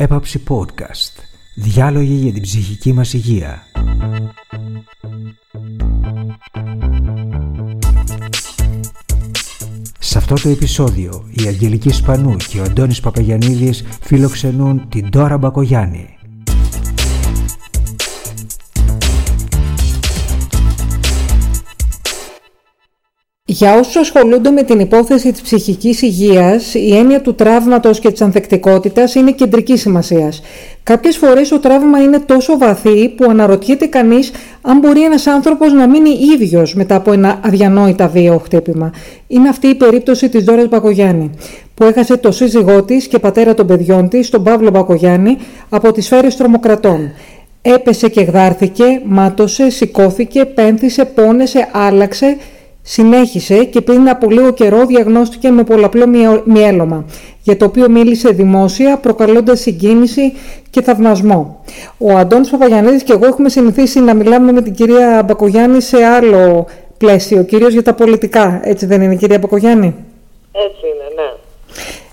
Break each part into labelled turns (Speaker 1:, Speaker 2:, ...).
Speaker 1: Έπαψη Podcast. Διάλογοι για την ψυχική μας υγεία. Σε αυτό το επεισόδιο η Αγγελική Σπανού και ο Αντώνης Παπαγιαννίδης φιλοξενούν την Τώρα Μπακογιάννη.
Speaker 2: Για όσους ασχολούνται με την υπόθεση της ψυχικής υγείας, η έννοια του τραύματος και της ανθεκτικότητας είναι κεντρική σημασίας. Κάποιες φορές το τραύμα είναι τόσο βαθύ που αναρωτιέται κανείς αν μπορεί ένας άνθρωπος να μείνει ίδιος μετά από ένα αδιανόητα βίαιο χτύπημα. Είναι αυτή η περίπτωση της Δόρας Μπακογιάννη, που έχασε το σύζυγό της και πατέρα των παιδιών της, τον Παύλο Μπακογιάννη, από τις σφαίρες τρομοκρατών. Έπεσε και γδάρθηκε, μάτωσε, σηκώθηκε, πένθησε, πόνεσε, άλλαξε, Συνέχισε και πριν από λίγο καιρό διαγνώστηκε με πολλαπλό μυέλωμα, για το οποίο μίλησε δημόσια προκαλώντας συγκίνηση και θαυμασμό. Ο Αντώνης Παπαγιαννίδης και εγώ έχουμε συνηθίσει να μιλάμε με την κυρία Μπακογιάννη σε άλλο πλαίσιο, κυρίως για τα πολιτικά. Έτσι δεν είναι κυρία Μπακογιάννη;
Speaker 3: Έτσι είναι, ναι.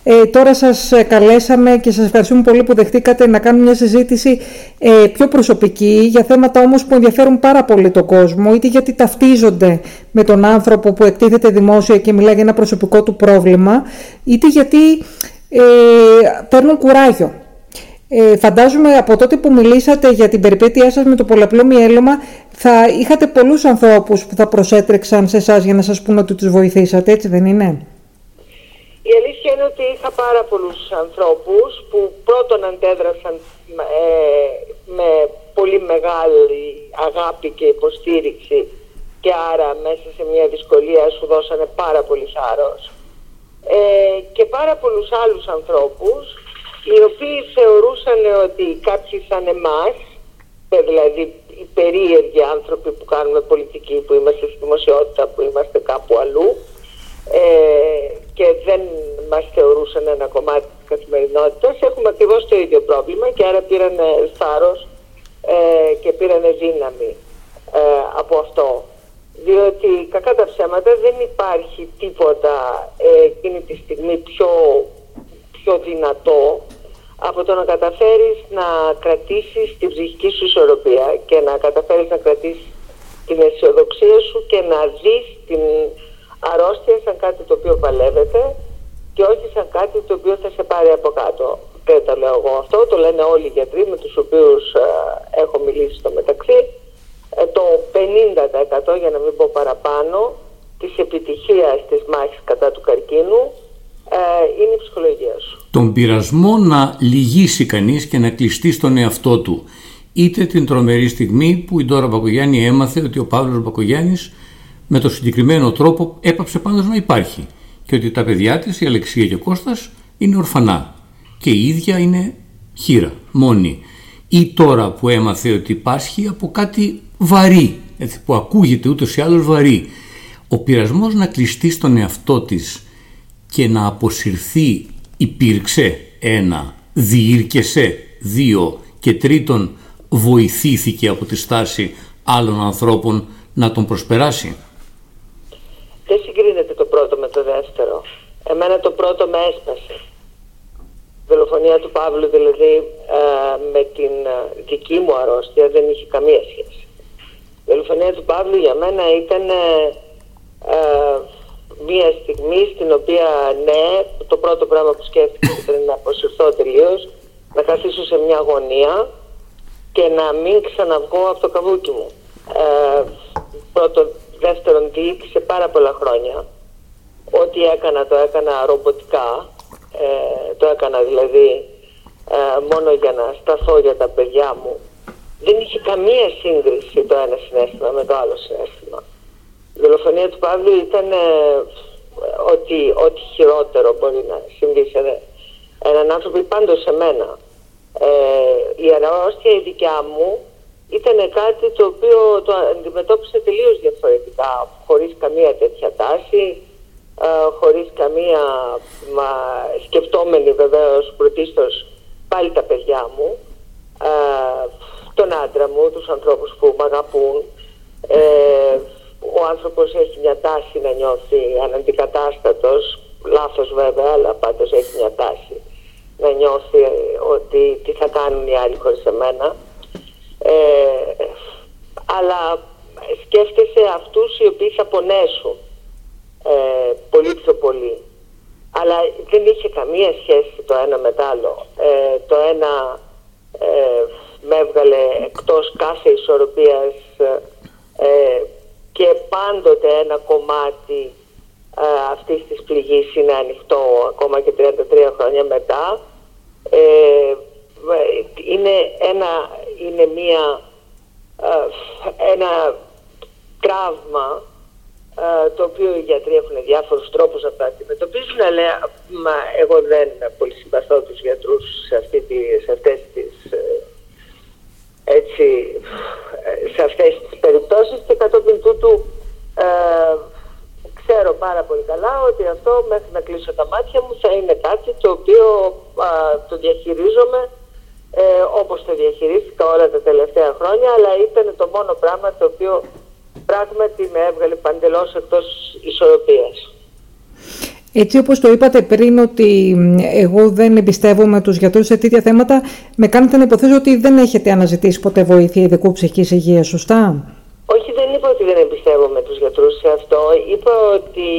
Speaker 2: Ε, τώρα σας ε, καλέσαμε και σας ευχαριστούμε πολύ που δεχτήκατε να κάνουμε μια συζήτηση ε, πιο προσωπική για θέματα όμως που ενδιαφέρουν πάρα πολύ τον κόσμο είτε γιατί ταυτίζονται με τον άνθρωπο που εκτίθεται δημόσια και μιλάει για ένα προσωπικό του πρόβλημα είτε γιατί ε, παίρνουν κουράγιο. Ε, φαντάζομαι από τότε που μιλήσατε για την περιπέτειά σας με το πολλαπλό μυέλωμα θα είχατε πολλούς ανθρώπους που θα προσέτρεξαν σε εσάς για να σας πούνε ότι τους βοηθήσατε, έτσι δεν είναι;
Speaker 3: Η αλήθεια είναι ότι είχα πάρα πολλούς ανθρώπους που πρώτον αντέδρασαν ε, με πολύ μεγάλη αγάπη και υποστήριξη και άρα μέσα σε μια δυσκολία σου δώσανε πάρα πολύ θάρρος. Ε, και πάρα πολλούς άλλους ανθρώπους οι οποίοι θεωρούσαν ότι κάποιοι σαν εμάς δηλαδή οι περίεργοι άνθρωποι που κάνουμε πολιτική, που είμαστε στη δημοσιότητα, που είμαστε κάπου αλλού ε, και δεν μας θεωρούσαν ένα κομμάτι της καθημερινότητας. Έχουμε ακριβώς το ίδιο πρόβλημα και άρα πήραν θάρρος ε, και πήραν δύναμη ε, από αυτό. Διότι κακά τα ψέματα δεν υπάρχει τίποτα ε, εκείνη τη στιγμή πιο, πιο δυνατό από το να καταφέρεις να κρατήσεις την ψυχική σου ισορροπία και να καταφέρεις να κρατήσεις την αισιοδοξία σου και να δεις την αρρώστια σαν κάτι το οποίο παλεύεται και όχι σαν κάτι το οποίο θα σε πάρει από κάτω. Δεν το λέω εγώ αυτό, το λένε όλοι οι γιατροί με τους οποίους ε, έχω μιλήσει στο μεταξύ. Ε, το 50% για να μην πω παραπάνω της επιτυχίας της μάχης κατά του καρκίνου ε, είναι η ψυχολογία σου.
Speaker 4: Τον πειρασμό να λυγίσει κανείς και να κλειστεί στον εαυτό του είτε την τρομερή στιγμή που η Ντόρα Μπακογιάννη έμαθε ότι ο Παύλος Μπακογιάννης με το συγκεκριμένο τρόπο έπαψε πάντως να υπάρχει και ότι τα παιδιά της, η Αλεξία και ο Κώστας, είναι ορφανά και η ίδια είναι χείρα, μόνη. Ή τώρα που έμαθε ότι πάσχει από κάτι βαρύ, έτσι, που ακούγεται ούτως ή άλλως βαρύ. Ο πειρασμός να κλειστεί στον εαυτό της και να αποσυρθεί υπήρξε ένα, διήρκεσε δύο και τρίτον βοηθήθηκε από τη στάση άλλων ανθρώπων να τον προσπεράσει
Speaker 3: δεν συγκρίνεται το πρώτο με το δεύτερο. Εμένα το πρώτο με έσπασε. Η δολοφονία του Παύλου δηλαδή ε, με την ε, δική μου αρρώστια δεν είχε καμία σχέση. Η δολοφονία του Παύλου για μένα ήταν ε, μια στιγμή στην οποία ναι, το πρώτο πράγμα που σκέφτηκα ήταν να αποσυρθώ τελείως, να καθίσω σε μια γωνία και να μην ξαναβγώ από το καβούκι μου. Ε, πρώτο, Δεύτερον, διοίκησε πάρα πολλά χρόνια. Ό,τι έκανα το έκανα ρομποτικά. Ε, το έκανα δηλαδή ε, μόνο για να σταθώ για τα παιδιά μου. Δεν είχε καμία σύγκριση το ένα συνέστημα με το άλλο συνέστημα. Η δολοφονία του Παύλου ήταν ε, ότι, ό,τι χειρότερο μπορεί να συμβεί σε έναν άνθρωπο ή πάντως σε μένα. Ε, η αρρώστια η δικιά μου ήταν κάτι το οποίο το αντιμετώπισε τελείως διαφορετικά, χωρίς καμία τέτοια τάση, ε, χωρίς καμία μα, σκεφτόμενη βεβαίως πρωτίστως πάλι τα παιδιά μου, ε, τον άντρα μου, τους ανθρώπους που με αγαπούν. Ε, ο άνθρωπος έχει μια τάση να νιώθει αναντικατάστατος, λάθος βέβαια, αλλά πάντως έχει μια τάση να νιώθει ότι τι θα κάνουν οι άλλοι χωρίς εμένα. Ε, αλλά σκέφτεσαι αυτούς οι οποίοι θα πονέσουν ε, πολύ πιο πολύ. Αλλά δεν είχε καμία σχέση το ένα με το άλλο. Ε, το ένα ε, με έβγαλε εκτός κάθε ισορροπίας ε, και πάντοτε ένα κομμάτι ε, αυτής της πληγής είναι ανοιχτό ακόμα και 33 χρόνια μετά. Ε, είναι, ένα, είναι μία, ένα τραύμα το οποίο οι γιατροί έχουν διάφορους τρόπους να τα αντιμετωπίζουν αλλά μα, εγώ δεν πολύ συμπαθώ τους γιατρούς σε, αυτή τη, σε αυτές τις έτσι, σε αυτές τις περιπτώσεις και κατόπιν τούτου ε, ξέρω πάρα πολύ καλά ότι αυτό μέχρι να κλείσω τα μάτια μου θα είναι κάτι το οποίο το διαχειρίζομαι ε, όπως το διαχειρίστηκα όλα τα τελευταία χρόνια αλλά ήταν το μόνο πράγμα το οποίο πράγματι με έβγαλε παντελώς εκτός ισορροπίας.
Speaker 2: Έτσι όπως το είπατε πριν ότι εγώ δεν εμπιστεύομαι τους γιατρούς σε τέτοια θέματα, με κάνετε να υποθέσω ότι δεν έχετε αναζητήσει ποτέ βοήθεια ειδικού ψυχικής υγείας, σωστά;
Speaker 3: Όχι, δεν είπα ότι δεν εμπιστεύομαι τους γιατρούς σε αυτό. Είπα ότι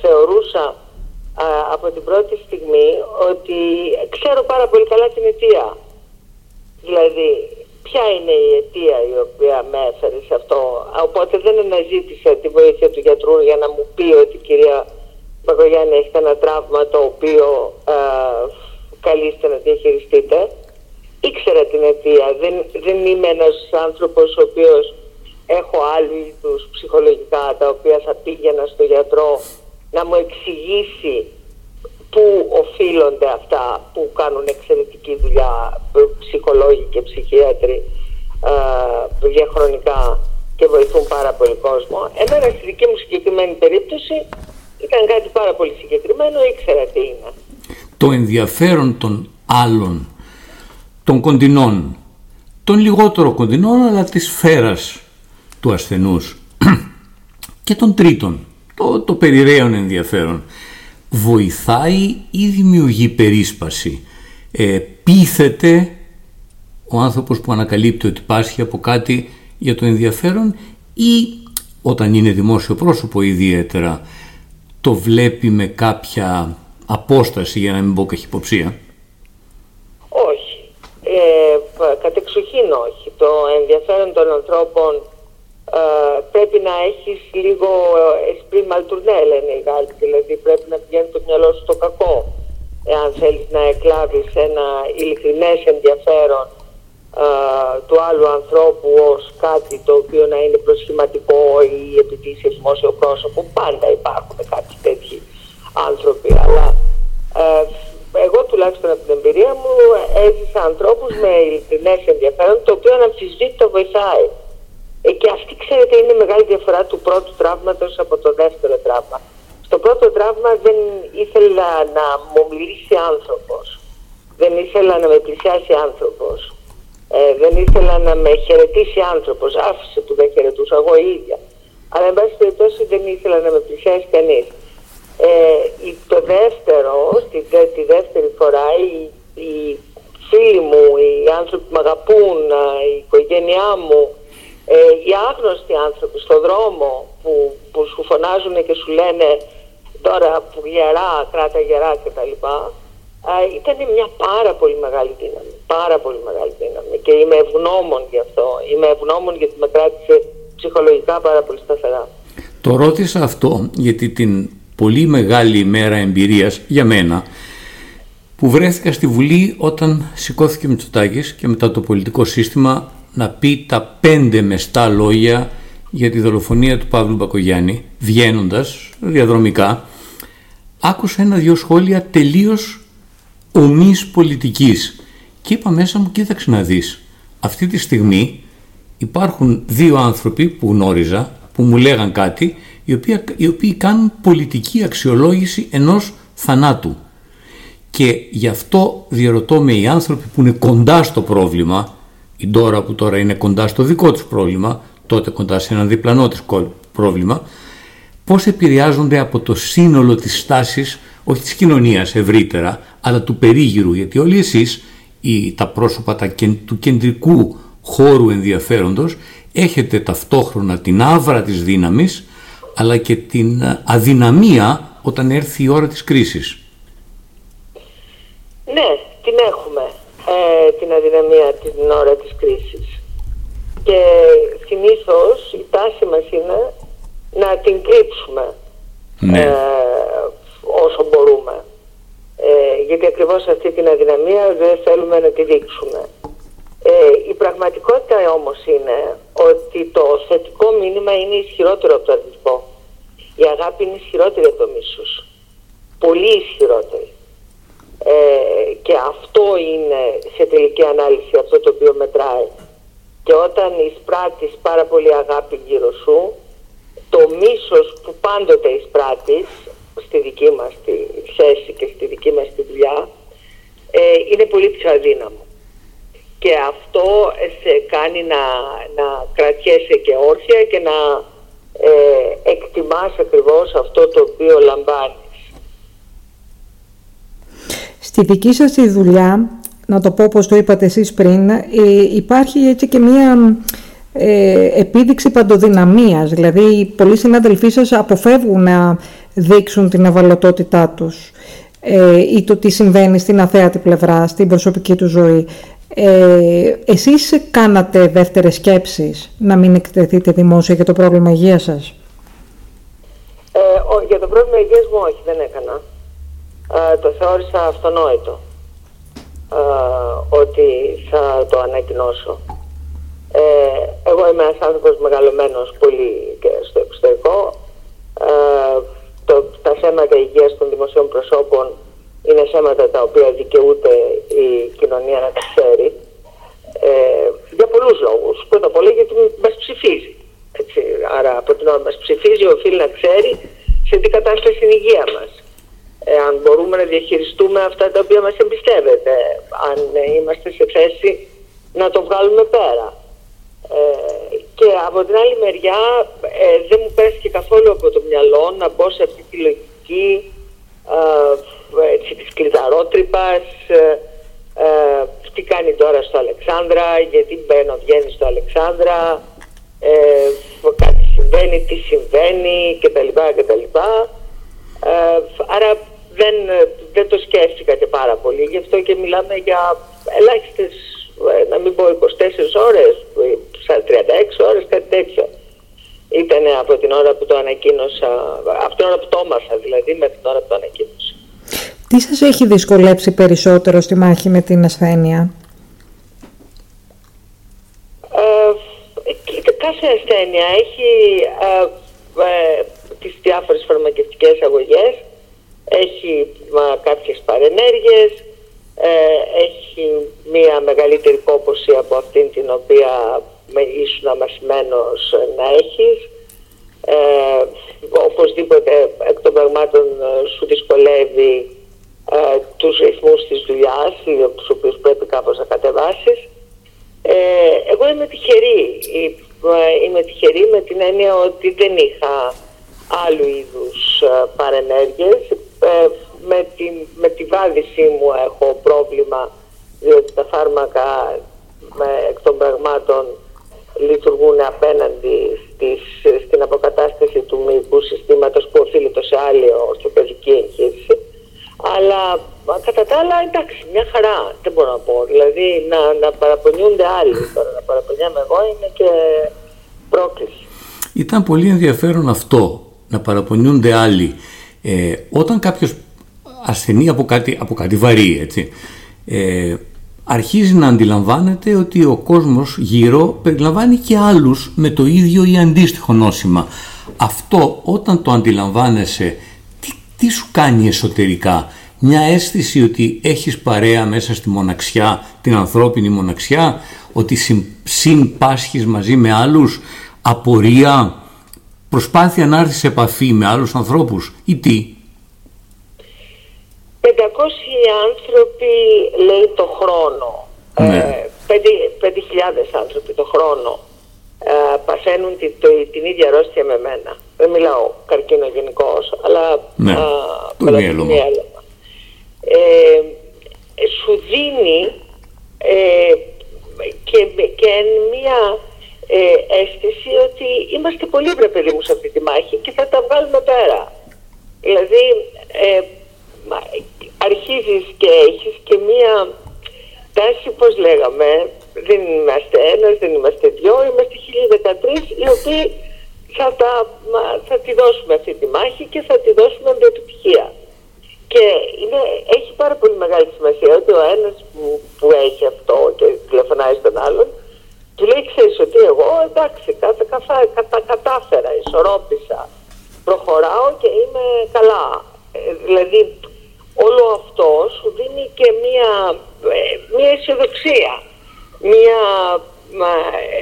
Speaker 3: θεωρούσα από την πρώτη στιγμή ότι ξέρω πάρα πολύ καλά την αιτία. Δηλαδή, ποια είναι η αιτία η οποία με έφερε σε αυτό. Οπότε δεν αναζήτησα τη βοήθεια του γιατρού για να μου πει ότι κυρία Παγκογιάννη έχετε ένα τραύμα το οποίο ε, καλείστε να διαχειριστείτε. Ήξερα την αιτία. Δεν, δεν είμαι ένας άνθρωπος ο οποίος έχω άλλους είδου ψυχολογικά τα οποία θα πήγαινα στο γιατρό να μου εξηγήσει πού οφείλονται αυτά που κάνουν εξαιρετική δουλειά ψυχολόγοι και ψυχίατροι ε, διαχρονικά και βοηθούν πάρα πολύ κόσμο. Εμένα στη δική μου συγκεκριμένη περίπτωση ήταν κάτι πάρα πολύ συγκεκριμένο, ήξερα τι είναι.
Speaker 4: Το ενδιαφέρον των άλλων, των κοντινών, των λιγότερο κοντινών αλλά της σφαίρας του ασθενούς και των τρίτων, το, το περιραίων ενδιαφέρον, βοηθάει ή δημιουργεί περίσπαση; Ε, πείθεται ο άνθρωπος που ανακαλύπτει ότι πάσχει από κάτι για το ενδιαφέρον ή όταν είναι δημόσιο πρόσωπο ιδιαίτερα το βλέπει με κάποια απόσταση για να μην πω καχυποψία;
Speaker 3: Όχι. Ε, κατεξοχήν όχι. Το ενδιαφέρον των ανθρώπων ε, πρέπει να έχεις λίγο esprit maltournel λένε οι Γάλλοι. Δηλαδή πρέπει να πηγαίνει το μυαλό σου στο κακό. Εάν θέλεις να εκλάβεις ένα ειλικρινές ενδιαφέρον του άλλου ανθρώπου ως κάτι το οποίο να είναι προσχηματικό ή επειδή είσαι δημόσιο πρόσωπο. Πάντα υπάρχουν κάποιοι τέτοιοι άνθρωποι. Αλλά ε, εγώ τουλάχιστον από την εμπειρία μου έζησα ανθρώπους με ειλικρινές ενδιαφέρον το οποίο αναμφισβήτητα βοηθάει. Ε, και αυτή ξέρετε είναι η μεγάλη διαφορά του πρώτου τραύματος από το δεύτερο τραύμα. Στο πρώτο τραύμα δεν ήθελα να μου μιλήσει άνθρωπος. Δεν ήθελα να με πλησιάσει άνθρωπος. Ε, δεν ήθελα να με χαιρετήσει άνθρωπος, άφησε που δεν χαιρετούσα εγώ ίδια. Αλλά εν πάση περιπτώσει δεν ήθελα να με πλησιάσει κανείς. Ε, το δεύτερο, στη, τη δεύτερη φορά, οι, οι φίλοι μου, οι άνθρωποι που με αγαπούν, η οικογένειά μου, ε, οι άγνωστοι άνθρωποι στον δρόμο που, που σου φωνάζουν και σου λένε τώρα που γερά, κράτα γερά κτλ ήταν μια πάρα πολύ μεγάλη δύναμη. Πάρα πολύ μεγάλη δύναμη. Και είμαι ευγνώμων γι' αυτό. Είμαι ευγνώμων γιατί με κράτησε ψυχολογικά πάρα πολύ σταθερά.
Speaker 4: Το ρώτησα αυτό γιατί την πολύ μεγάλη ημέρα εμπειρίας για μένα που βρέθηκα στη Βουλή όταν σηκώθηκε ο Μητσοτάκης και μετά το πολιτικό σύστημα να πει τα πέντε μεστά λόγια για τη δολοφονία του Παύλου Μπακογιάννη βγαίνοντας διαδρομικά άκουσα ένα-δυο σχόλια τελείως ομής πολιτικής. Και είπα μέσα μου, κοίταξε να δεις, αυτή τη στιγμή υπάρχουν δύο άνθρωποι που γνώριζα, που μου λέγαν κάτι, οι οποίοι, οι οποίοι κάνουν πολιτική αξιολόγηση ενός θανάτου. Και γι' αυτό διαρωτώ με οι άνθρωποι που είναι κοντά στο πρόβλημα, η Ντόρα που τώρα είναι κοντά στο δικό τους πρόβλημα, τότε κοντά σε ένα διπλανό της πρόβλημα, πώς επηρεάζονται από το σύνολο της στάσης, όχι της κοινωνίας ευρύτερα, αλλά του περίγυρου, γιατί όλοι εσείς, οι, τα πρόσωπα τα, του κεντρικού χώρου ενδιαφέροντος, έχετε ταυτόχρονα την άβρα της δύναμης, αλλά και την αδυναμία όταν έρθει η ώρα της κρίσης.
Speaker 3: Ναι, την έχουμε, ε, την αδυναμία την ώρα της κρίσης. Και συνήθως η τάση μας είναι να την κρύψουμε ναι. ε, όσο μπορούμε. Ε, γιατί ακριβώς αυτή την αδυναμία δεν θέλουμε να τη δείξουμε. Ε, η πραγματικότητα όμως είναι ότι το θετικό μήνυμα είναι ισχυρότερο από το αρνητικό. Η αγάπη είναι ισχυρότερη από το μίσος. Πολύ ισχυρότερη. Ε, και αυτό είναι σε τελική ανάλυση αυτό το οποίο μετράει. Και όταν εισπράττεις πάρα πολύ αγάπη γύρω σου, το μίσος που πάντοτε εισπράττεις στη δική μας τη θέση και στη δική μας τη δουλειά ε, είναι πολύ πιο αδύναμο. Και αυτό σε κάνει να, να κρατιέσαι και όρθια και να ε, εκτιμάς ακριβώς αυτό το οποίο λαμβάνεις.
Speaker 2: Στη δική σας τη δουλειά, να το πω όπως το είπατε εσείς πριν, ε, υπάρχει έτσι και μία ε, επίδειξη παντοδυναμίας. Δηλαδή, πολλοί συνάδελφοί σας αποφεύγουν να δείξουν την ευαλωτότητά τους ε, ή το τι συμβαίνει στην αθέατη πλευρά, στην προσωπική του ζωή. Ε, εσείς κάνατε δεύτερες σκέψεις να μην εκτεθείτε δημόσια για το πρόβλημα υγείας σας;
Speaker 3: Ε, για το πρόβλημα υγείας μου όχι, δεν έκανα. Ε, το θεώρησα αυτονόητο ε, ότι θα το ανακοινώσω. Ε, εγώ είμαι ένας άνθρωπος μεγαλωμένος πολύ και στο εξωτερικό. Ε, το, τα θέματα υγείας των δημοσίων προσώπων είναι θέματα τα οποία δικαιούται η κοινωνία να τα ξέρει. Ε, για πολλούς λόγους. Πρώτα απ' όλα γιατί μας ψηφίζει. Έτσι. Άρα από την ώρα μας ψηφίζει οφείλει να ξέρει σε τι κατάσταση είναι η υγεία μας. Ε, αν μπορούμε να διαχειριστούμε αυτά τα οποία μας εμπιστεύεται. Αν είμαστε σε θέση να το βγάλουμε πέρα. Ε, και από την άλλη μεριά ε, δεν μου πέσει και καθόλου από το μυαλό να μπω σε αυτή τη λογική ε, έτσι, της κλειδαρότρυπας ε, ε, τι κάνει τώρα στο Αλεξάνδρα, γιατί μπαίνω, βγαίνει στο Αλεξάνδρα ε, κάτι συμβαίνει, τι συμβαίνει κτλ. κτλ. Ε, άρα δεν, δεν το σκέφτηκα και πάρα πολύ, γι' αυτό και μιλάμε για ελάχιστες ε, να μην πω 24 ώρες, 36 ώρες, κάτι τέτοιο. Ήταν από την ώρα που το ανακοίνωσα, από την ώρα που το έμαθα δηλαδή, με την ώρα που το ανακοίνωσα.
Speaker 2: Τι σας έχει δυσκολέψει περισσότερο στη μάχη με την ασθένεια;
Speaker 3: Ε, κάθε ασθένεια έχει ε, ε, τις διάφορες φαρμακευτικές αγωγές, έχει μα, κάποιες παρενέργειες, ε, έχει μία μεγαλύτερη κόπωση από αυτήν την οποία με ήσουν αμασμένος να έχεις. Ε, οπωσδήποτε εκ των πραγμάτων ε, σου δυσκολεύει ε, τους ρυθμούς της δουλειάς, τους οποίους πρέπει κάπως να κατεβάσεις. Ε, εγώ είμαι τυχερή. Ε, είμαι τυχερή με την έννοια ότι δεν είχα άλλου είδους παρενέργειες με, τη, με τη βάδισή μου έχω πρόβλημα διότι τα φάρμακα με, εκ των πραγμάτων λειτουργούν απέναντι στις, στην αποκατάσταση του μυϊκού συστήματος που οφείλεται σε άλλη ορθοπαιδική εγχείρηση. Αλλά κατά τα άλλα εντάξει, μια χαρά, δεν μπορώ να πω. Δηλαδή να, να παραπονιούνται άλλοι, τώρα να παραπονιάμαι εγώ είναι και πρόκληση.
Speaker 4: Ήταν πολύ ενδιαφέρον αυτό, να παραπονιούνται άλλοι. Ε, όταν κάποιος ασθενή από κάτι, από κάτι βαρύ, έτσι, ε, αρχίζει να αντιλαμβάνεται ότι ο κόσμος γύρω περιλαμβάνει και άλλους με το ίδιο ή αντίστοιχο νόσημα. Αυτό όταν το αντιλαμβάνεσαι, τι, τι σου κάνει εσωτερικά, μια αίσθηση ότι έχεις παρέα μέσα στη μοναξιά, την ανθρώπινη μοναξιά, ότι συμπάσχεις μαζί με άλλους, απορία, προσπάθεια να έρθεις σε επαφή με άλλους ανθρώπους ή τι;
Speaker 3: 500 άνθρωποι λέει το χρόνο. Ναι. 5.000 ε, άνθρωποι το χρόνο ε, παθαίνουν την, το, την ίδια αρρώστια με μένα. δεν μιλάω καρκίνο γενικώς, αλλά
Speaker 4: ναι, το
Speaker 3: Ε, σου δίνει ε, και, και μια ε, αίσθηση ότι είμαστε πολύ βρε παιδί μου σε αυτή τη μάχη και θα τα βγάλουμε πέρα. Δηλαδή ε, αρχίζεις και έχεις και μια τάση, πώς λέγαμε, δεν είμαστε ένας, δεν είμαστε δυο, είμαστε 1013 οι οποίοι θα, τα, θα τη δώσουμε αυτή τη μάχη και θα τη δώσουμε με επιτυχία. Και είναι, έχει πάρα πολύ μεγάλη σημασία ότι ο ένας που, που έχει αυτό και τηλεφωνάει στον άλλον του λέει ξέρεις ότι εγώ εντάξει κατα, κατα, κατάφερα, ισορρόπησα, προχωράω και είμαι καλά. Ε, δηλαδή όλο αυτό σου δίνει και μία, ε, μία αισιοδοξία, μία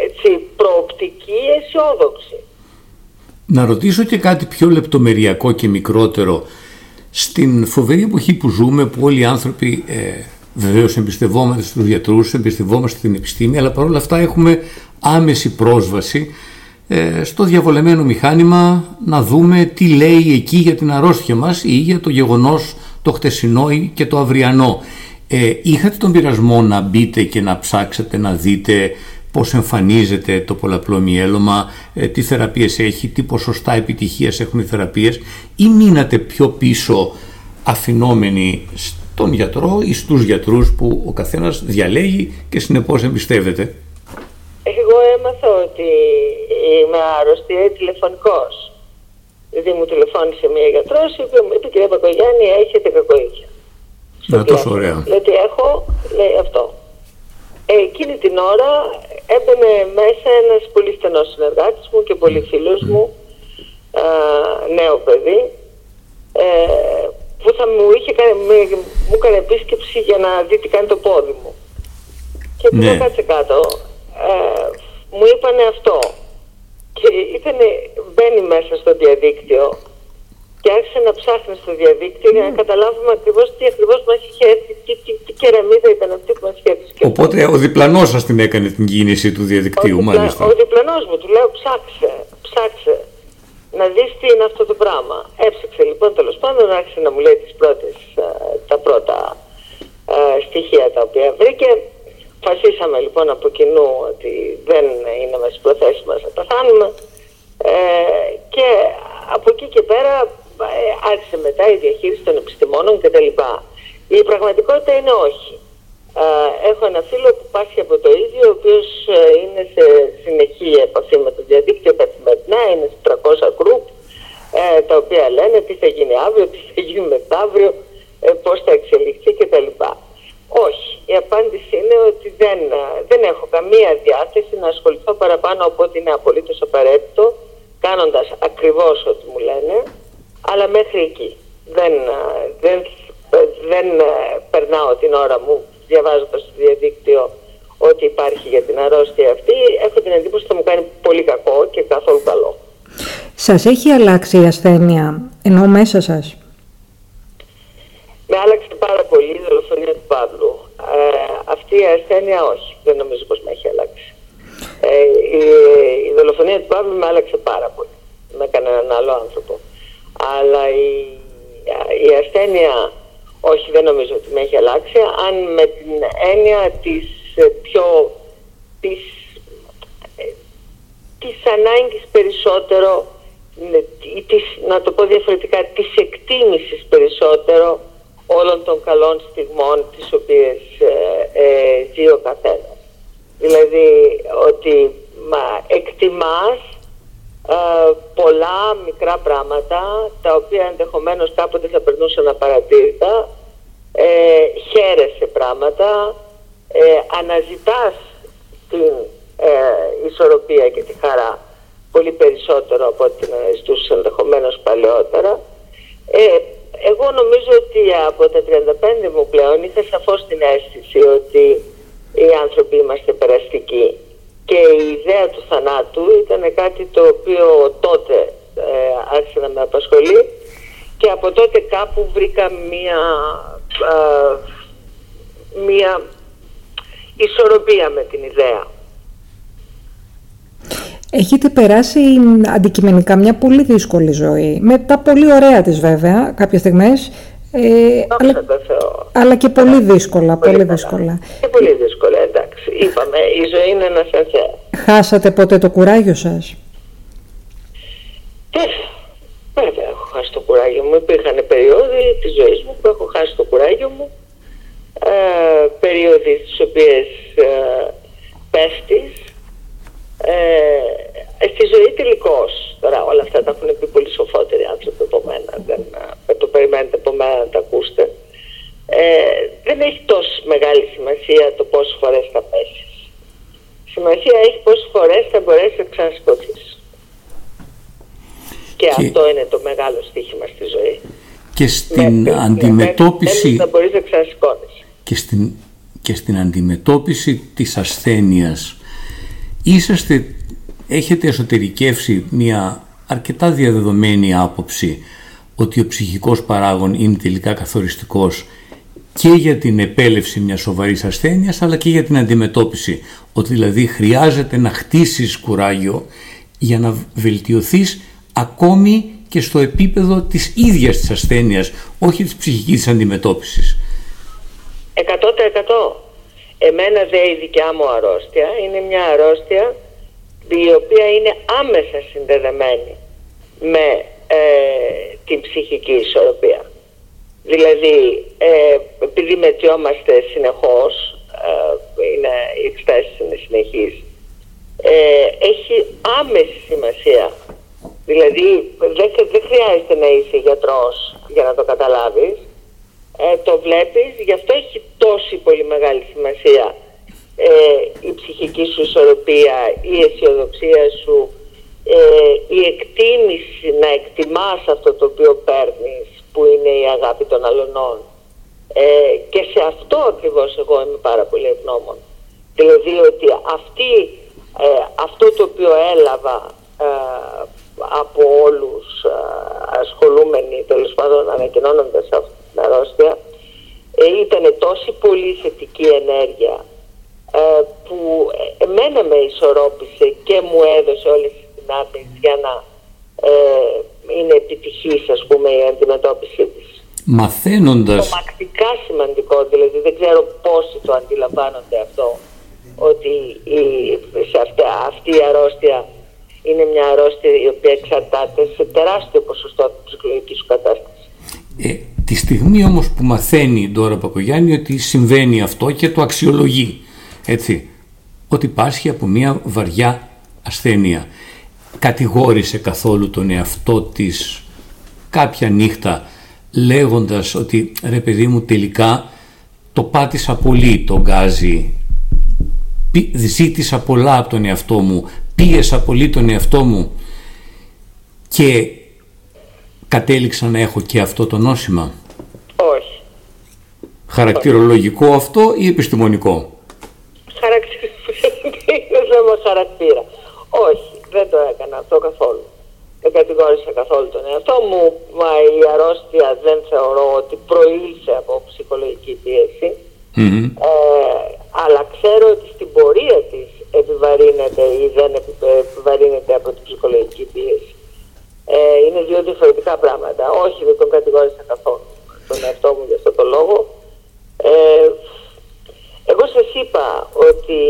Speaker 3: έτσι, προοπτική αισιόδοξη.
Speaker 4: Να ρωτήσω και κάτι πιο λεπτομεριακό και μικρότερο. Στην φοβερή εποχή που ζούμε, που όλοι οι άνθρωποι ε, βεβαίως εμπιστευόμαστε στους γιατρούς, εμπιστευόμαστε στην επιστήμη, αλλά παρόλα αυτά έχουμε άμεση πρόσβαση ε, στο διαβολεμένο μηχάνημα να δούμε τι λέει εκεί για την αρρώστια μας ή για το γεγονός το χτεσινό ή και το αυριανό. Ε, είχατε τον πειρασμό να μπείτε και να ψάξετε να δείτε πώς εμφανίζεται το πολλαπλό μυέλωμα, ε, τι θεραπείες έχει, τι ποσοστά επιτυχίας έχουν οι θεραπείες ή μείνατε πιο πίσω αφινόμενοι στον γιατρό ή στους γιατρούς που ο καθένας διαλέγει και συνεπώς εμπιστεύεται.
Speaker 3: Εγώ έμαθα ότι είμαι άρρωστη τηλεφωνικός. Δηλαδή μου τηλεφώνησε μια γιατρός και μου είπε κυρία Πακογιάννη έχετε κακοήθεια.
Speaker 4: Να τόσο ωραία.
Speaker 3: Δηλαδή έχω, λέει αυτό. Ε, εκείνη την ώρα έμπαινε μέσα ένας πολύ στενός συνεργάτης μου και πολύ φίλος μου, α, νέο παιδί, ε, που θα μου είχε κάνει, μου έκανε επίσκεψη για να δει τι κάνει το πόδι μου. Και που ναι. κάτσε κάτω, ε, μου είπανε αυτό. Και ήταν, μπαίνει μέσα στο διαδίκτυο και άρχισε να ψάχνει στο διαδίκτυο για να ναι. καταλάβουμε ακριβώς τι ακριβώς μας είχε έρθει, τι, τι, τι κεραμίδα ήταν αυτή που μας είχε έρθει.
Speaker 4: Οπότε ο διπλανός σα την έκανε την κίνηση του διαδικτύου, ο μάλιστα.
Speaker 3: Ο διπλανός μου, του λέω ψάξε, ψάξε να δεις τι είναι αυτό το πράγμα. Έψαξε λοιπόν τέλος πάντων, άρχισε να μου λέει τις πρώτες, ε, τα πρώτα ε, στοιχεία τα οποία βρήκε. Φασίσαμε λοιπόν από κοινού ότι δεν είναι μέσα στις προθέσεις μας να πεθάνουμε ε, και από εκεί και πέρα ε, άρχισε μετά η διαχείριση των επιστημόνων κτλ. Η πραγματικότητα είναι όχι. Ε, έχω ένα φίλο που πάσχει από το ίδιο, ο οποίος ε, είναι σε συνεχή επαφή με το διαδίκτυο καθημερινά, είναι σε 300 γκρουπ, ε, τα οποία λένε τι θα γίνει αύριο, τι θα γίνει μεθαύριο, ε, πώς θα εξελιχθεί κτλ. Όχι. Η απάντηση είναι ότι δεν, δεν έχω καμία διάθεση να ασχοληθώ παραπάνω από ό,τι είναι απολύτως απαραίτητο, κάνοντας ακριβώς ό,τι μου λένε, αλλά μέχρι εκεί. Δεν, δεν, δεν περνάω την ώρα μου διαβάζοντας στο διαδίκτυο ότι υπάρχει για την αρρώστια αυτή, έχω την εντύπωση ότι θα μου κάνει πολύ κακό και καθόλου καλό.
Speaker 2: Σας έχει αλλάξει η ασθένεια, ενώ μέσα σας;
Speaker 3: Με άλλαξε πάρα πολύ η δολοφονία του Παύλου. Ε, αυτή η ασθένεια όχι, δεν νομίζω πως με έχει αλλάξει. Ε, η, η δολοφονία του Παύλου με άλλαξε πάρα πολύ. Με κανέναν άλλο άνθρωπο. Αλλά η, η ασθένεια όχι, δεν νομίζω ότι με έχει αλλάξει. Αν με την έννοια της ε, πιο... της, ε, της ανάγκης περισσότερο ή της, να το πω διαφορετικά, της εκτίμησης περισσότερο όλων των καλών στιγμών τις οποίες ε, ε, ζει ο καθένας. Δηλαδή ότι μα, εκτιμάς πολλά μικρά πράγματα τα οποία ενδεχομένως κάποτε θα περνούσαν απαρατήρητα. Ε, χαίρεσαι πράγματα. Ε, αναζητάς την ε, ισορροπία και τη χαρά πολύ περισσότερο από ό,τι την αναζητούσες ενδεχομένως παλαιότερα. Ε, εγώ νομίζω ότι από τα 35 μου πλέον είχα σαφώς την αίσθηση ότι οι άνθρωποι είμαστε περαστικοί. και η ιδέα του θανάτου ήταν κάτι το οποίο τότε ε, άρχισε να με απασχολεί και από τότε κάπου βρήκα μία, μία ισορροπία με την ιδέα.
Speaker 2: Έχετε περάσει αντικειμενικά μια πολύ δύσκολη ζωή, με τα πολύ ωραία της βέβαια κάποιες στιγμές,
Speaker 3: ε, αλλά,
Speaker 2: αλλά και πολύ δύσκολα, πολύ, δύσκολα.
Speaker 3: Και πολύ δύσκολα, εντάξει. Είπαμε, η ζωή είναι ένα σανσέα.
Speaker 2: Χάσατε ποτέ το κουράγιο σας;
Speaker 3: Ε, βέβαια, έχω χάσει το κουράγιο μου. Υπήρχαν περίοδοι της ζωής μου που έχω χάσει το κουράγιο μου. Ε, περίοδοι στις οποίες ε, πέφτεις. Ε, στη ζωή τελικώς. Τώρα όλα αυτά τα έχουν πει πολύ σοφότεροι άνθρωποι από μένα. Δεν ε, το περιμένετε από μένα να τα ακούσετε. Ε, δεν έχει τόσο μεγάλη σημασία το πόσες φορές θα πέσεις. Σημασία έχει πόσες φορές θα μπορέσεις να ξανασηκωθείς. Και, αυτό είναι το μεγάλο στοίχημα στη ζωή.
Speaker 4: Και στην αντιμετώπιση.
Speaker 3: να μπορείς να
Speaker 4: Και στην, και στην αντιμετώπιση της ασθένειας είσαστε, έχετε εσωτερικεύσει μια αρκετά διαδεδομένη άποψη ότι ο ψυχικός παράγων είναι τελικά καθοριστικός και για την επέλευση μιας σοβαρής ασθένειας αλλά και για την αντιμετώπιση. Ότι δηλαδή χρειάζεται να χτίσεις κουράγιο για να βελτιωθείς ακόμη και στο επίπεδο της ίδιας της ασθένειας, όχι της ψυχικής αντιμετώπισης.
Speaker 3: Εκατό εκατό. Εμένα δε η δικιά μου αρρώστια είναι μια αρρώστια η οποία είναι άμεσα συνδεδεμένη με ε, την ψυχική ισορροπία. Δηλαδή, ε, επειδή μετιόμαστε συνεχώς, ε, είναι, οι εκστάσεις είναι συνεχείς, ε, έχει άμεση σημασία. Δηλαδή, δεν, δεν χρειάζεται να είσαι γιατρός για να το καταλάβεις ε, το βλέπεις, γι' αυτό έχει τόση πολύ μεγάλη σημασία ε, η ψυχική σου ισορροπία, η αισιοδοξία σου, ε, η εκτίμηση, να εκτιμάς αυτό το οποίο παίρνεις, που είναι η αγάπη των αλωνών. Ε, και σε αυτό ακριβώς εγώ είμαι πάρα πολύ ευγνώμων. Δηλαδή ότι αυτή, ε, αυτό το οποίο έλαβα από όλους ασχολούμενοι τέλος πάντων ανακοινώνοντας αυτό αρρώστια ε, ήταν τόση πολύ θετική ενέργεια ε, που εμένα με ισορρόπησε και μου έδωσε όλες τις δυνάμεις για να ε, είναι επιτυχής ας πούμε η αντιμετώπιση της.
Speaker 4: Μαθαίνοντας...
Speaker 3: Τρομακτικά σημαντικό, δηλαδή δεν ξέρω πόσοι το αντιλαμβάνονται αυτό ότι η, σε αυτά, αυτή η αρρώστια είναι μια αρρώστια η οποία εξαρτάται σε τεράστιο ποσοστό από την ψυχολογική σου κατάσταση.
Speaker 4: Ε, Τη στιγμή όμως που μαθαίνει η Ντόρα Πακογιάννη ότι συμβαίνει αυτό και το αξιολογεί, έτσι, ότι πάσχει από μια βαριά ασθένεια. Κατηγόρησε καθόλου τον εαυτό της κάποια νύχτα λέγοντας ότι ρε παιδί μου τελικά το πάτησα πολύ το γκάζι, ζήτησα πολλά από τον εαυτό μου, πίεσα πολύ τον εαυτό μου. Και κατέληξα να έχω και αυτό το νόσημα;
Speaker 3: Όχι.
Speaker 4: Χαρακτηρολογικό αυτό ή επιστημονικό;
Speaker 3: Χαρακτηρολογικό. Είναι θέμα χαρακτήρα. Όχι, δεν το έκανα αυτό καθόλου. Δεν κατηγόρησα καθόλου τον εαυτό μου, μα η αρρώστια δεν θεωρώ ότι προήλθε από ψυχολογική πίεση. Ε, αλλά ξέρω ότι στην πορεία της επιβαρύνεται ή δεν επιβαρύνεται από την ψυχολογική πίεση. Ε, είναι δύο διαφορετικά πράγματα. Όχι, δεν τον κατηγόρησα καθόλου τον εαυτό μου για αυτό το λόγο. Ε, εγώ σας είπα ότι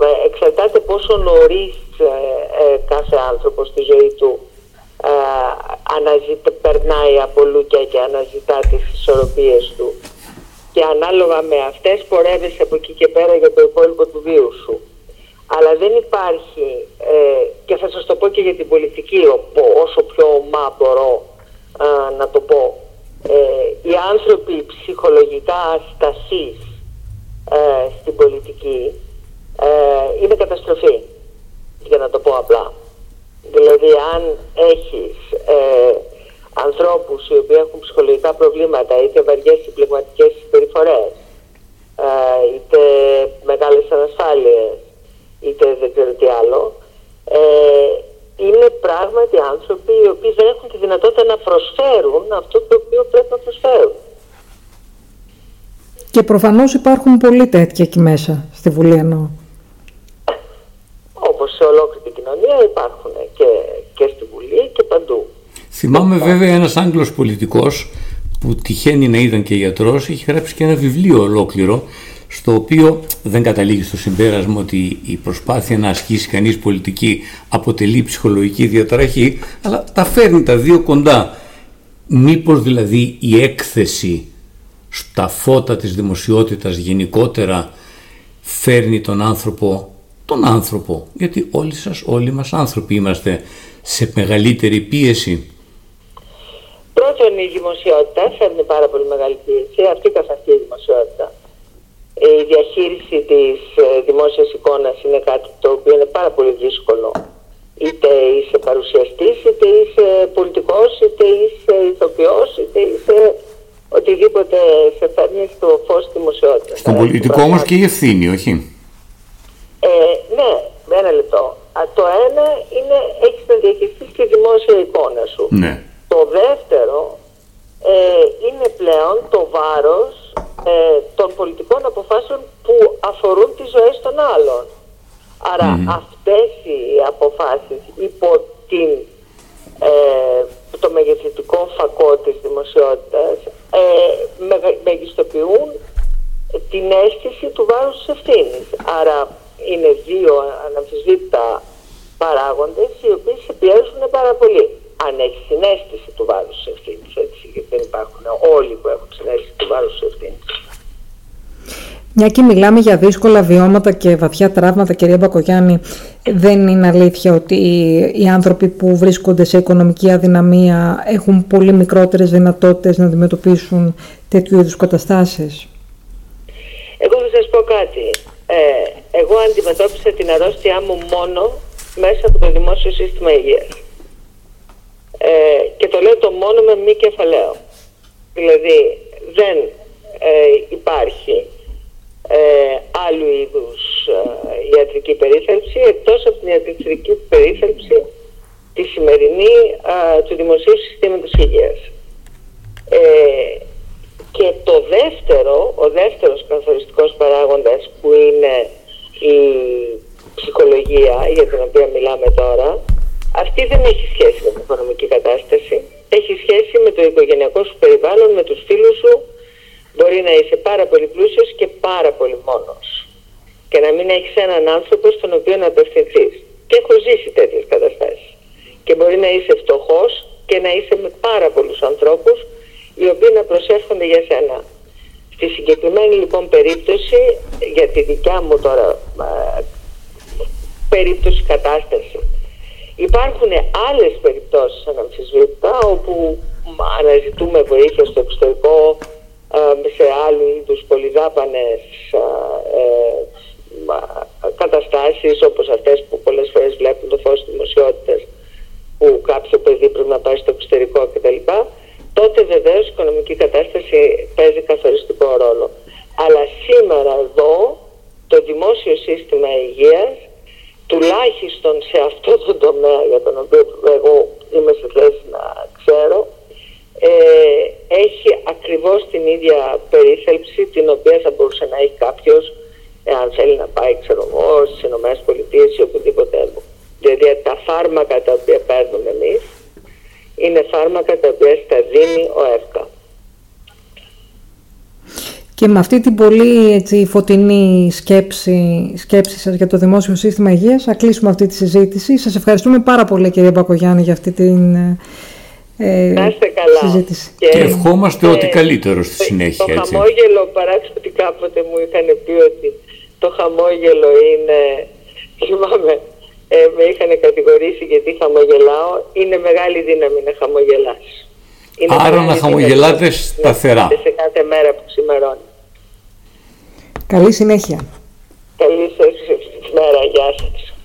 Speaker 3: ε, εξαρτάται πόσο νωρίς ε, κάθε άνθρωπος στη ζωή του αναζητά, περνάει από λούκια και αναζητά τις ισορροπίες του και ανάλογα με αυτές πορεύεσαι από εκεί και πέρα για το υπόλοιπο του βίου σου αλλά δεν υπάρχει, ε, και θα σας το πω και για την πολιτική, όσο πιο ομά μπορώ να το πω, ε, οι άνθρωποι ψυχολογικά αστασείς ε, στην πολιτική είναι καταστροφή, για να το πω απλά. Δηλαδή αν έχεις ανθρώπους οι οποίοι έχουν ψυχολογικά προβλήματα, είτε βαριές συμπληρωματικές συμπεριφορές, είτε μεγάλες ανασφάλειες, είτε δεν ξέρω τι άλλο, ε, είναι πράγματι άνθρωποι οι οποίοι δεν έχουν τη δυνατότητα να προσφέρουν αυτό το οποίο πρέπει να προσφέρουν.
Speaker 2: Και προφανώς υπάρχουν πολλοί τέτοια εκεί μέσα, στη Βουλή εννοώ.
Speaker 3: Όπως σε ολόκληρη την κοινωνία κοινωνία υπάρχουν και, και στη Βουλή και παντού.
Speaker 4: Θυμάμαι βέβαια ένας Άγγλος πολιτικός που τυχαίνει να ήταν και γιατρός, έχει γράψει και ένα βιβλίο ολόκληρο στο οποίο δεν καταλήγει στο συμπέρασμα ότι η προσπάθεια να ασκήσει κανείς πολιτική αποτελεί ψυχολογική διαταραχή, αλλά τα φέρνει τα δύο κοντά. Μήπως δηλαδή η έκθεση στα φώτα της δημοσιότητας γενικότερα φέρνει τον άνθρωπο, τον άνθρωπο, γιατί όλοι σας, όλοι μας άνθρωποι είμαστε σε μεγαλύτερη πίεση.
Speaker 3: Πρώτον η δημοσιότητα φέρνει πάρα πολύ μεγάλη πίεση, αυτή καθ' αυτή η δημοσιότητα η διαχείριση της ε, δημόσιας εικόνας είναι κάτι το οποίο είναι πάρα πολύ δύσκολο. Είτε είσαι παρουσιαστής, είτε είσαι πολιτικός, είτε είσαι ηθοποιός, είτε είσαι οτιδήποτε σε φέρνει στο φως δημοσιότητας.
Speaker 4: Στον πολιτικό όμως και η ευθύνη, όχι;
Speaker 3: Ε, ναι, ένα λεπτό. το ένα είναι έχεις να διαχειριστείς τη δημόσια εικόνα σου.
Speaker 4: Ναι.
Speaker 3: Το δεύτερο ε, είναι πλέον το βάρος ε, των πολιτικών αποφάσεων που αφορούν τις ζωές των άλλων. Άρα αυτές οι αποφάσεις υπό την, ε, το μεγεθυντικό φακό της δημοσιότητας ε, μεγιστοποιούν την αίσθηση του βάρους της ευθύνης. Άρα είναι δύο αναμφισβήτητα παράγοντες οι οποίοι σε πιέζουν πάρα πολύ. Αν έχεις συνέστηση του βάρους της ευθύνης, έτσι, γιατί δεν υπάρχουν όλοι που έχουν συνέστηση του βάρους της ευθύνης.
Speaker 2: Μια και μιλάμε για δύσκολα βιώματα και βαθιά τραύματα, κυρία Μπακογιάννη, δεν είναι αλήθεια ότι οι άνθρωποι που βρίσκονται σε οικονομική αδυναμία έχουν πολύ μικρότερες δυνατότητες να αντιμετωπίσουν τέτοιου είδους καταστάσεις;
Speaker 3: Εγώ θα σας πω κάτι. Ε, εγώ αντιμετώπισα την αρρώστια μου μόνο μέσα από το δημόσιο σύστημα υγείας. Ε, και το λέω το μόνο με μη κεφαλαίο. Δηλαδή δεν ε, υπάρχει ε, άλλου είδους ε, ιατρική περίθαλψη εκτός από την ιατρική περίθαλψη τη σημερινή ε, του Δημοσίου Συστήματος Υγείας. Ε, και το δεύτερο, ο δεύτερος καθοριστικός παράγοντας που είναι η ψυχολογία για την οποία μιλάμε τώρα, αυτή δεν έχει σχέση με την οικονομική κατάσταση. Έχει σχέση με το οικογενειακό σου περιβάλλον, με τους φίλους σου, Μπορεί να είσαι πάρα πολύ πλούσιος και πάρα πολύ μόνος. Και να μην έχεις έναν άνθρωπο στον οποίο να απευθυνθείς. Και έχω ζήσει τέτοιες καταστάσεις. Και μπορεί να είσαι φτωχός και να είσαι με πάρα πολλούς ανθρώπους οι οποίοι να προσεύχονται για σένα. Στη συγκεκριμένη λοιπόν περίπτωση, για τη δικιά μου τώρα περίπτωση κατάσταση, υπάρχουν άλλες περιπτώσεις αναμφισβήτητα όπου αναζητούμε βοήθεια στο εξωτερικό, σε άλλου είδους πολυδάπανες ε, καταστάσεις όπως αυτές που πολλές φορές βλέπουν το φως δημοσιότητας που κάποιο παιδί πρέπει να πάει στο εξωτερικό κτλ. Τότε βεβαίως η οικονομική κατάσταση παίζει καθοριστικό ρόλο. Αλλά σήμερα εδώ το δημόσιο σύστημα υγείας τουλάχιστον σε αυτό το τομέα για τον οποίο εγώ είμαι σε θέση να ξέρω ε, έχει ακριβώς την ίδια περίθαλψη την οποία θα μπορούσε να έχει κάποιος αν θέλει να πάει ξέρω εγώ στις Ηνωμένες Πολιτείες ή οπουδήποτε άλλο. Δηλαδή τα φάρμακα τα οποία παίρνουμε εμείς είναι φάρμακα τα οποία στα δίνει ο ΕΦΚΑ.
Speaker 2: Και με αυτή την πολύ έτσι, φωτεινή σκέψη, σκέψη σας για το Δημόσιο Σύστημα Υγείας θα κλείσουμε αυτή τη συζήτηση. Σας ευχαριστούμε πάρα πολύ κυρία Μπακογιάννη για αυτή την ε,
Speaker 3: να είστε καλά.
Speaker 2: Συζήτηση.
Speaker 4: Και, και ευχόμαστε ότι καλύτερο στη συνέχεια.
Speaker 3: Το
Speaker 4: έτσι.
Speaker 3: χαμόγελο, παράξενο ότι κάποτε μου είχαν πει ότι το χαμόγελο είναι, θυμάμαι, ε, με είχαν κατηγορήσει γιατί χαμογελάω, είναι μεγάλη δύναμη να χαμογελάς.
Speaker 4: Είναι Άρα να χαμογελάτε σταθερά.
Speaker 3: Σε κάθε μέρα που ξημερώνει.
Speaker 2: Καλή συνέχεια.
Speaker 3: Καλή σας μέρα, γεια σας.